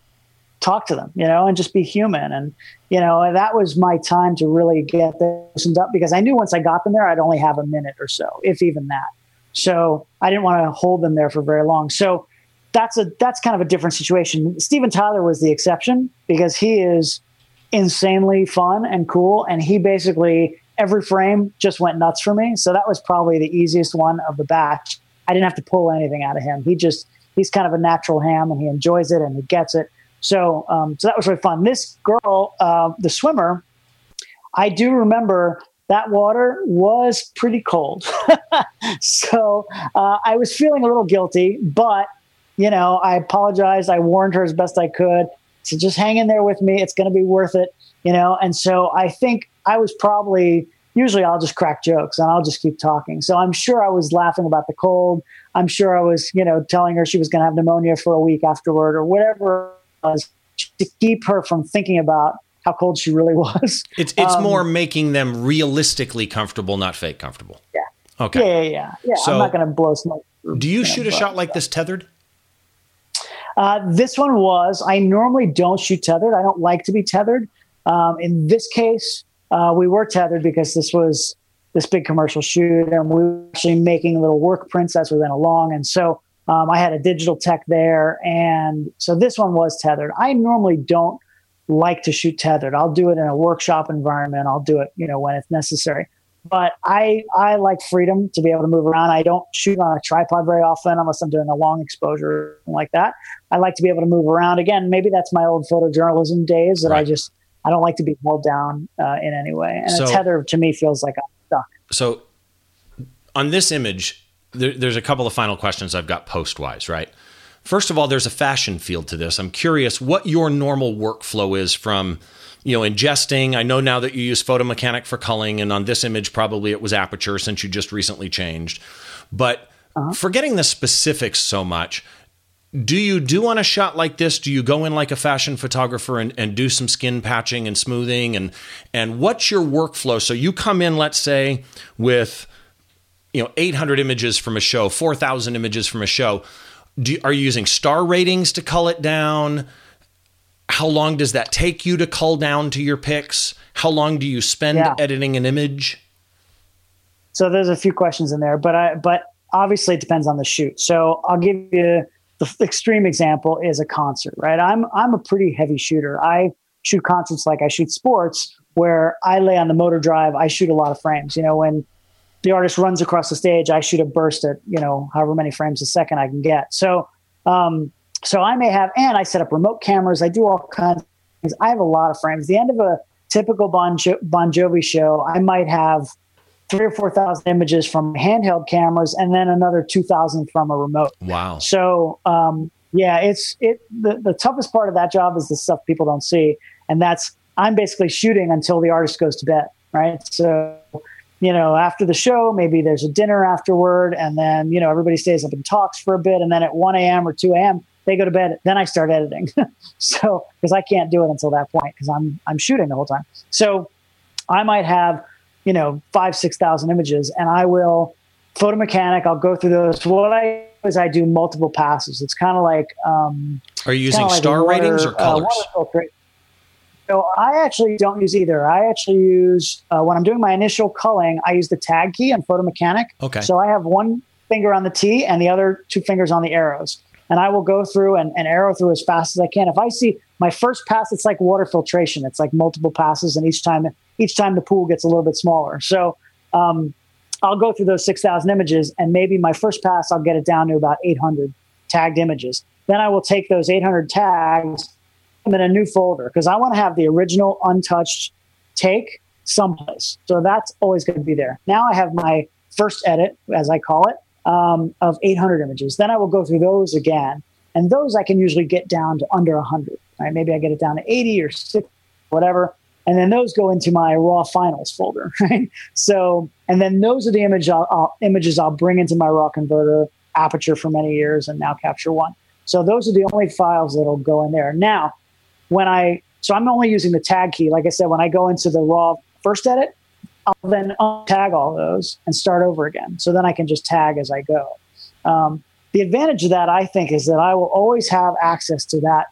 Speaker 2: talk to them, you know, and just be human. And you know, that was my time to really get loosened up because I knew once I got them there, I'd only have a minute or so, if even that. So I didn't want to hold them there for very long. So that's a that's kind of a different situation. Steven Tyler was the exception because he is insanely fun and cool, and he basically every frame just went nuts for me. So that was probably the easiest one of the batch. I didn't have to pull anything out of him. He just he's kind of a natural ham, and he enjoys it and he gets it. So um, so that was really fun. This girl, uh, the swimmer, I do remember that water was pretty cold. (laughs) so uh, I was feeling a little guilty, but you know, I apologized. I warned her as best I could. So just hang in there with me. It's going to be worth it, you know. And so I think I was probably usually I'll just crack jokes and I'll just keep talking. So I'm sure I was laughing about the cold. I'm sure I was, you know, telling her she was going to have pneumonia for a week afterward or whatever it was to keep her from thinking about how cold she really (laughs) was.
Speaker 1: It's it's um, more making them realistically comfortable, not fake comfortable.
Speaker 2: Yeah.
Speaker 1: Okay.
Speaker 2: Yeah, yeah, yeah. yeah so I'm not going to blow smoke.
Speaker 1: Do you shoot a shot like this tethered?
Speaker 2: Uh, this one was. I normally don't shoot tethered. I don't like to be tethered. Um, in this case, uh, we were tethered because this was this big commercial shoot, and we were actually making little work prints as we went along. And so um, I had a digital tech there, and so this one was tethered. I normally don't like to shoot tethered. I'll do it in a workshop environment. I'll do it, you know, when it's necessary. But I I like freedom to be able to move around. I don't shoot on a tripod very often unless I'm doing a long exposure like that. I like to be able to move around. Again, maybe that's my old photojournalism days that right. I just I don't like to be held down uh, in any way. And so, a tether to me feels like I'm stuck.
Speaker 1: So on this image, there, there's a couple of final questions I've got post wise, right? First of all, there's a fashion field to this. I'm curious what your normal workflow is from, you know, ingesting. I know now that you use Photomechanic for culling, and on this image, probably it was Aperture since you just recently changed. But uh-huh. forgetting the specifics so much, do you do on a shot like this do you go in like a fashion photographer and, and do some skin patching and smoothing and and what's your workflow so you come in let's say with you know 800 images from a show 4000 images from a show do, are you using star ratings to cull it down how long does that take you to cull down to your picks how long do you spend yeah. editing an image
Speaker 2: so there's a few questions in there but i but obviously it depends on the shoot so i'll give you the extreme example is a concert, right? I'm I'm a pretty heavy shooter. I shoot concerts like I shoot sports, where I lay on the motor drive. I shoot a lot of frames. You know, when the artist runs across the stage, I shoot a burst at you know however many frames a second I can get. So, um, so I may have, and I set up remote cameras. I do all kinds of things. I have a lot of frames. the end of a typical Bon, jo- bon Jovi show, I might have three or four thousand images from handheld cameras, and then another two thousand from a remote.
Speaker 1: Wow!
Speaker 2: So um, yeah, it's it. The, the toughest part of that job is the stuff people don't see, and that's I'm basically shooting until the artist goes to bed. Right. So you know, after the show, maybe there's a dinner afterward, and then you know everybody stays up and talks for a bit, and then at 1 a.m. or 2 a.m. they go to bed. Then I start editing. (laughs) so because I can't do it until that point because I'm I'm shooting the whole time. So I might have you know, five, 6,000 images and I will Photomechanic. I'll go through those. What I do is I do multiple passes. It's kind of like, um,
Speaker 1: are you using star water, ratings or uh, colors? Uh,
Speaker 2: so I actually don't use either. I actually use uh, when I'm doing my initial culling, I use the tag key on Photomechanic.
Speaker 1: Okay.
Speaker 2: So I have one finger on the T and the other two fingers on the arrows, and I will go through and, and arrow through as fast as I can. If I see my first pass, it's like water filtration. It's like multiple passes, and each time each time the pool gets a little bit smaller. So um, I'll go through those 6,000 images, and maybe my first pass, I'll get it down to about 800 tagged images. Then I will take those 800 tags in a new folder because I want to have the original untouched take someplace. So that's always going to be there. Now I have my first edit, as I call it, um, of 800 images. Then I will go through those again. And those I can usually get down to under 100. Right? Maybe I get it down to 80 or 60, whatever and then those go into my raw finals folder, (laughs) right? So, and then those are the image I'll, I'll, images I'll bring into my raw converter, Aperture for many years, and now Capture One. So those are the only files that'll go in there. Now, when I so I'm only using the tag key. Like I said, when I go into the raw first edit, I'll then tag all those and start over again. So then I can just tag as I go. Um, the advantage of that, I think, is that I will always have access to that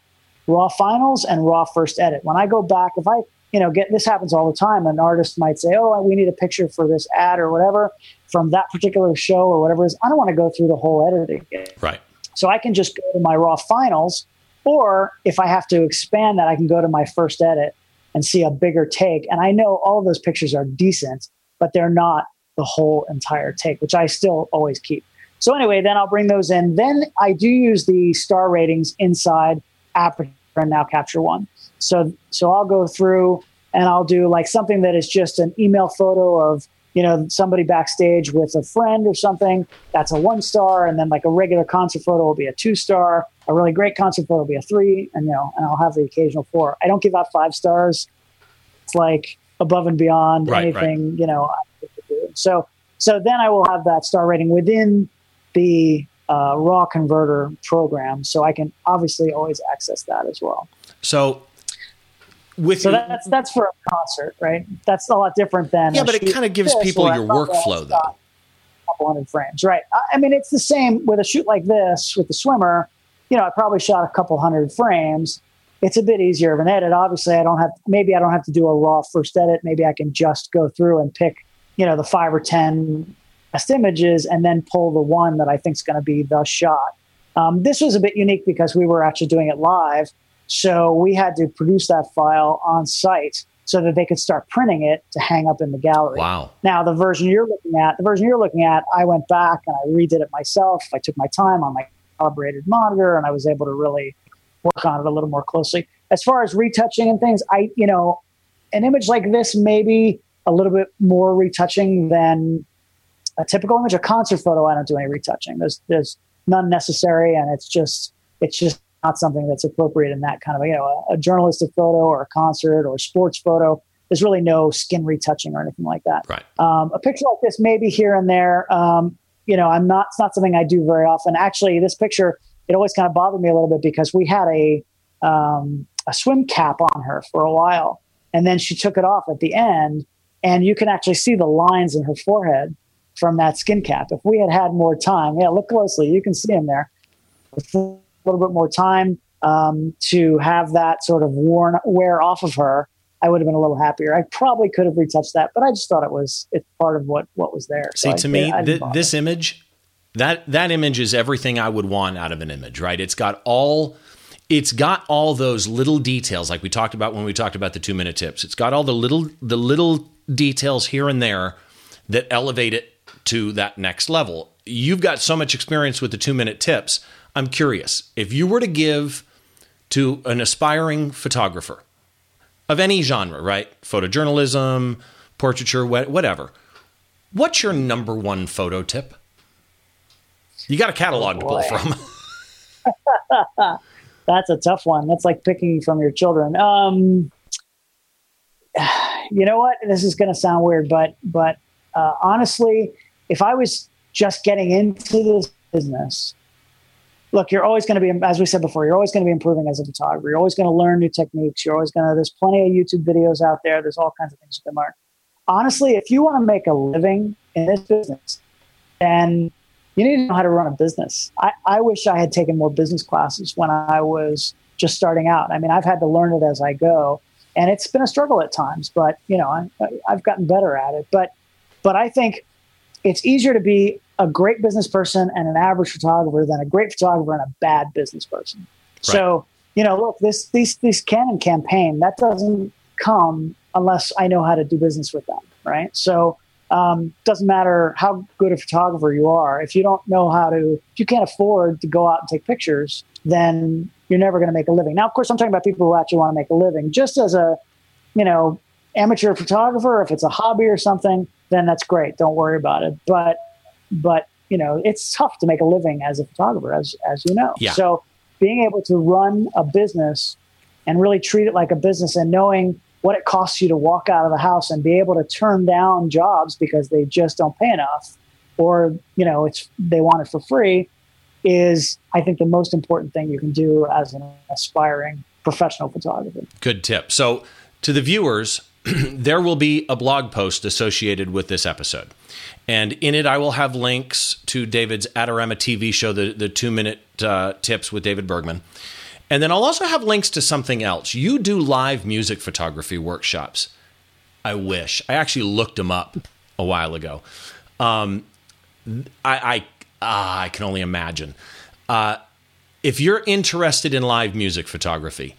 Speaker 2: raw finals and raw first edit. When I go back, if I you know, get this happens all the time. An artist might say, "Oh, we need a picture for this ad or whatever from that particular show or whatever it is." I don't want to go through the whole editing.
Speaker 1: Right.
Speaker 2: So I can just go to my raw finals, or if I have to expand that, I can go to my first edit and see a bigger take. And I know all of those pictures are decent, but they're not the whole entire take, which I still always keep. So anyway, then I'll bring those in. Then I do use the star ratings inside Aperture and now Capture One. So so I'll go through and I'll do like something that is just an email photo of you know somebody backstage with a friend or something. That's a one star, and then like a regular concert photo will be a two star. A really great concert photo will be a three, and you know, and I'll have the occasional four. I don't give out five stars. It's like above and beyond
Speaker 1: Right,
Speaker 2: anything you know. I could do. So so then I will have that star rating within the uh, raw converter program, so I can obviously always access that as well.
Speaker 1: So with
Speaker 2: So
Speaker 1: your-
Speaker 2: that's that's for a concert, right? That's a lot different than
Speaker 1: yeah, but it kind of gives people your
Speaker 2: I know that
Speaker 1: workflow though.
Speaker 2: couple hundred frames, right? I- I mean, it's the same with a shoot like this with the swimmer. You know, I probably shot a couple hundred frames. It's a bit easier of an edit. Obviously, I don't have maybe I don't have to do a raw first edit. Maybe I can just go through and pick, you know, the five or ten best images and then pull the one that I think is going to be the shot. Um, this was a bit unique because we were actually doing it live. So we had to produce that file on site so that they could start printing it to hang up in the gallery.
Speaker 1: Wow.
Speaker 2: Now, the version you're looking at, the version you're looking at, I went back and I redid it myself. I took my time on my calibrated monitor and I was able to really work on it a little more closely. As far as retouching and things, I, you know, an image like this, maybe a little bit more retouching than a typical image. A concert photo, I don't do any retouching. There's, there's none necessary. And it's just, it's just not something that's appropriate in that kind of, you know, a, a journalistic photo or a concert or a sports photo. There's really no skin retouching or anything like that.
Speaker 1: Right.
Speaker 2: Um, a picture like this, maybe here and there. Um, you know, I'm not. It's not something I do very often. Actually, this picture it always kind of bothered me a little bit because we had a um, a swim cap on her for a while, and then she took it off at the end, and you can actually see the lines in her forehead from that skin cap. If we had had more time, yeah, look closely, you can see them there. A little bit more time um, to have that sort of worn wear off of her, I would have been a little happier. I probably could have retouched that, but I just thought it was it's part of what what was there.
Speaker 1: See,
Speaker 2: So I-
Speaker 1: to me,
Speaker 2: I didn't
Speaker 1: th- this image, that that image is everything I would want out of an image, right? It's got all, it's got all those little details, like we talked about when we talked about the two minute tips. It's got all the little the little details here and there that elevate it to that next level. You've got so much experience with the two minute tips. I'm curious if you were to give to an aspiring photographer of any genre, right? Photojournalism, portraiture, whatever. What's your number one photo tip? You got a catalog to pull from. (laughs) (laughs)
Speaker 2: That's a tough one. That's like picking from your children. Um, (sighs) you know what? This is going to sound weird, but but uh, honestly, if I was just getting into this business, look, you're always going to be, as we said before, you're always going to be improving as a photographer. You're always going to learn new techniques. You're always going to. There's plenty of YouTube videos out there. There's all kinds of things you can learn. Honestly, if you want to make a living in this business, then you need to know how to run a business. I, I wish I had taken more business classes when I was just starting out. I mean, I've had to learn it as I go, and it's been a struggle at times. But you know, I, I've gotten better at it. But but I think it's easier to be a great business person and an average photographer than a great photographer and a bad business person. So you know, look, this these this Canon campaign that doesn't come unless I know how to do business with them, right? So um, doesn't matter how good a photographer you are. If you don't know how to if you can't afford to go out and take pictures then you're never going to make a living. Now of course i'm talking about people who actually want to make a living. Just as a you know amateur photographer if it's a hobby or something then that's great. Don't worry about it. But but you know it's tough to make a living as a photographer as as you know
Speaker 1: Yeah.
Speaker 2: so being able to run a business and really treat it like a business and knowing what it costs you to walk out of the house and be able to turn down jobs because they just don't pay enough or you know it's they want it for free is i think the most important thing you can do as an aspiring professional photographer
Speaker 1: Good tip. So, to the viewers, (clears throat) there will be a blog post associated with this episode. And in it, I will have links to David's Adorama TV show, the, the two minute uh, tips with David Bergman. And then I'll also have links to something else. You do live music photography workshops. I wish. I actually looked them up a while ago. Um, I, I, ah, I can only imagine. Uh, if you're interested in live music photography,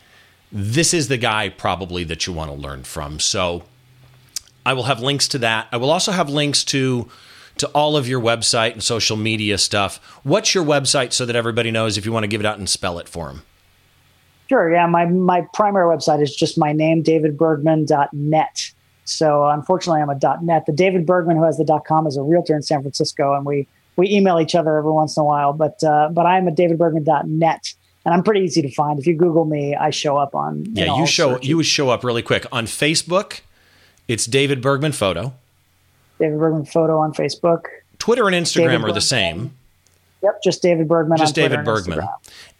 Speaker 1: this is the guy probably that you want to learn from. So I will have links to that. I will also have links to to all of your website and social media stuff. What's your website so that everybody knows if you want to give it out and spell it for them?
Speaker 2: Sure. Yeah. My, my primary website is just my name, davidbergman.net. So unfortunately, I'm a .net. The David Bergman who has the .com is a realtor in San Francisco, and we we email each other every once in a while. But uh, but I'm a davidbergman.net, and I'm pretty easy to find. If you Google me, I show up on.
Speaker 1: Yeah, you show
Speaker 2: searches.
Speaker 1: you would show up really quick on Facebook. It's David Bergman Photo.
Speaker 2: David Bergman Photo on Facebook.
Speaker 1: Twitter and Instagram David are Bergman. the same.
Speaker 2: Yep, just David Bergman.
Speaker 1: Just David Bergman. And,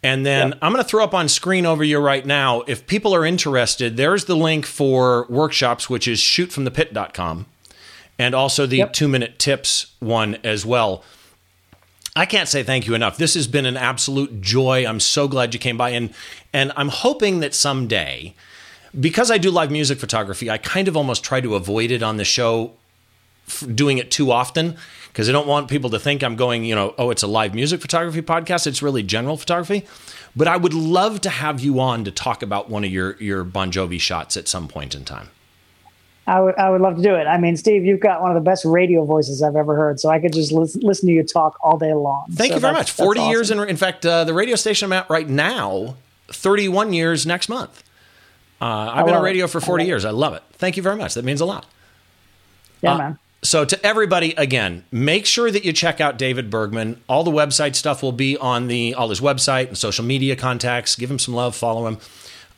Speaker 1: and then yep. I'm going to throw up on screen over you right now. If people are interested, there's the link for workshops, which is shootfromthepit.com, and also the yep. two minute tips one as well. I can't say thank you enough. This has been an absolute joy. I'm so glad you came by, and and I'm hoping that someday, because I do live music photography, I kind of almost try to avoid it on the show, doing it too often because I don't want people to think I'm going, you know, oh, it's a live music photography podcast. It's really general photography. But I would love to have you on to talk about one of your your Bon Jovi shots at some point in time.
Speaker 2: I would, I would love to do it. I mean, Steve, you've got one of the best radio voices I've ever heard, so I could just listen, listen to you talk all day long.
Speaker 1: Thank
Speaker 2: so
Speaker 1: you very much. 40 awesome. years, in, in fact, uh, the radio station I'm at right now, 31 years next month. Uh, I've been on radio it. for 40 I years. It. I love it. Thank you very much. That means a lot.
Speaker 2: Yeah, uh, man.
Speaker 1: So, to everybody, again, make sure that you check out David Bergman. All the website stuff will be on the all his website and social media contacts. Give him some love, follow him.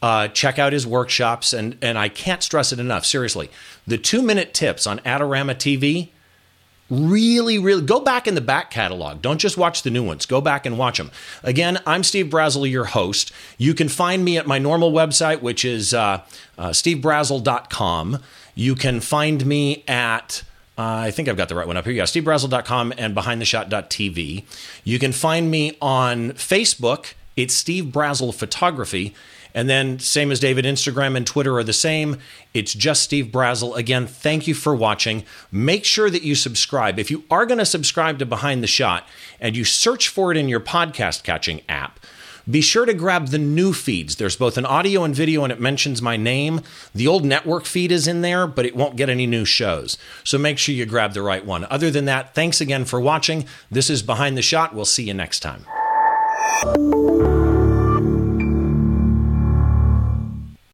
Speaker 1: Uh, check out his workshops, and and I can't stress it enough. Seriously, the two minute tips on Adorama TV. Really, really go back in the back catalog. Don't just watch the new ones. Go back and watch them. Again, I'm Steve Brazill, your host. You can find me at my normal website, which is uh, uh, stevebrazill.com. You can find me at uh, I think I've got the right one up here. Yeah, stevebrazill.com and behindtheshot.tv. You can find me on Facebook. It's Steve Brazill Photography. And then, same as David, Instagram and Twitter are the same. It's just Steve Brazill. Again, thank you for watching. Make sure that you subscribe. If you are going to subscribe to Behind the Shot and you search for it in your podcast catching app, be sure to grab the new feeds. There's both an audio and video, and it mentions my name. The old network feed is in there, but it won't get any new shows. So make sure you grab the right one. Other than that, thanks again for watching. This is Behind the Shot. We'll see you next time.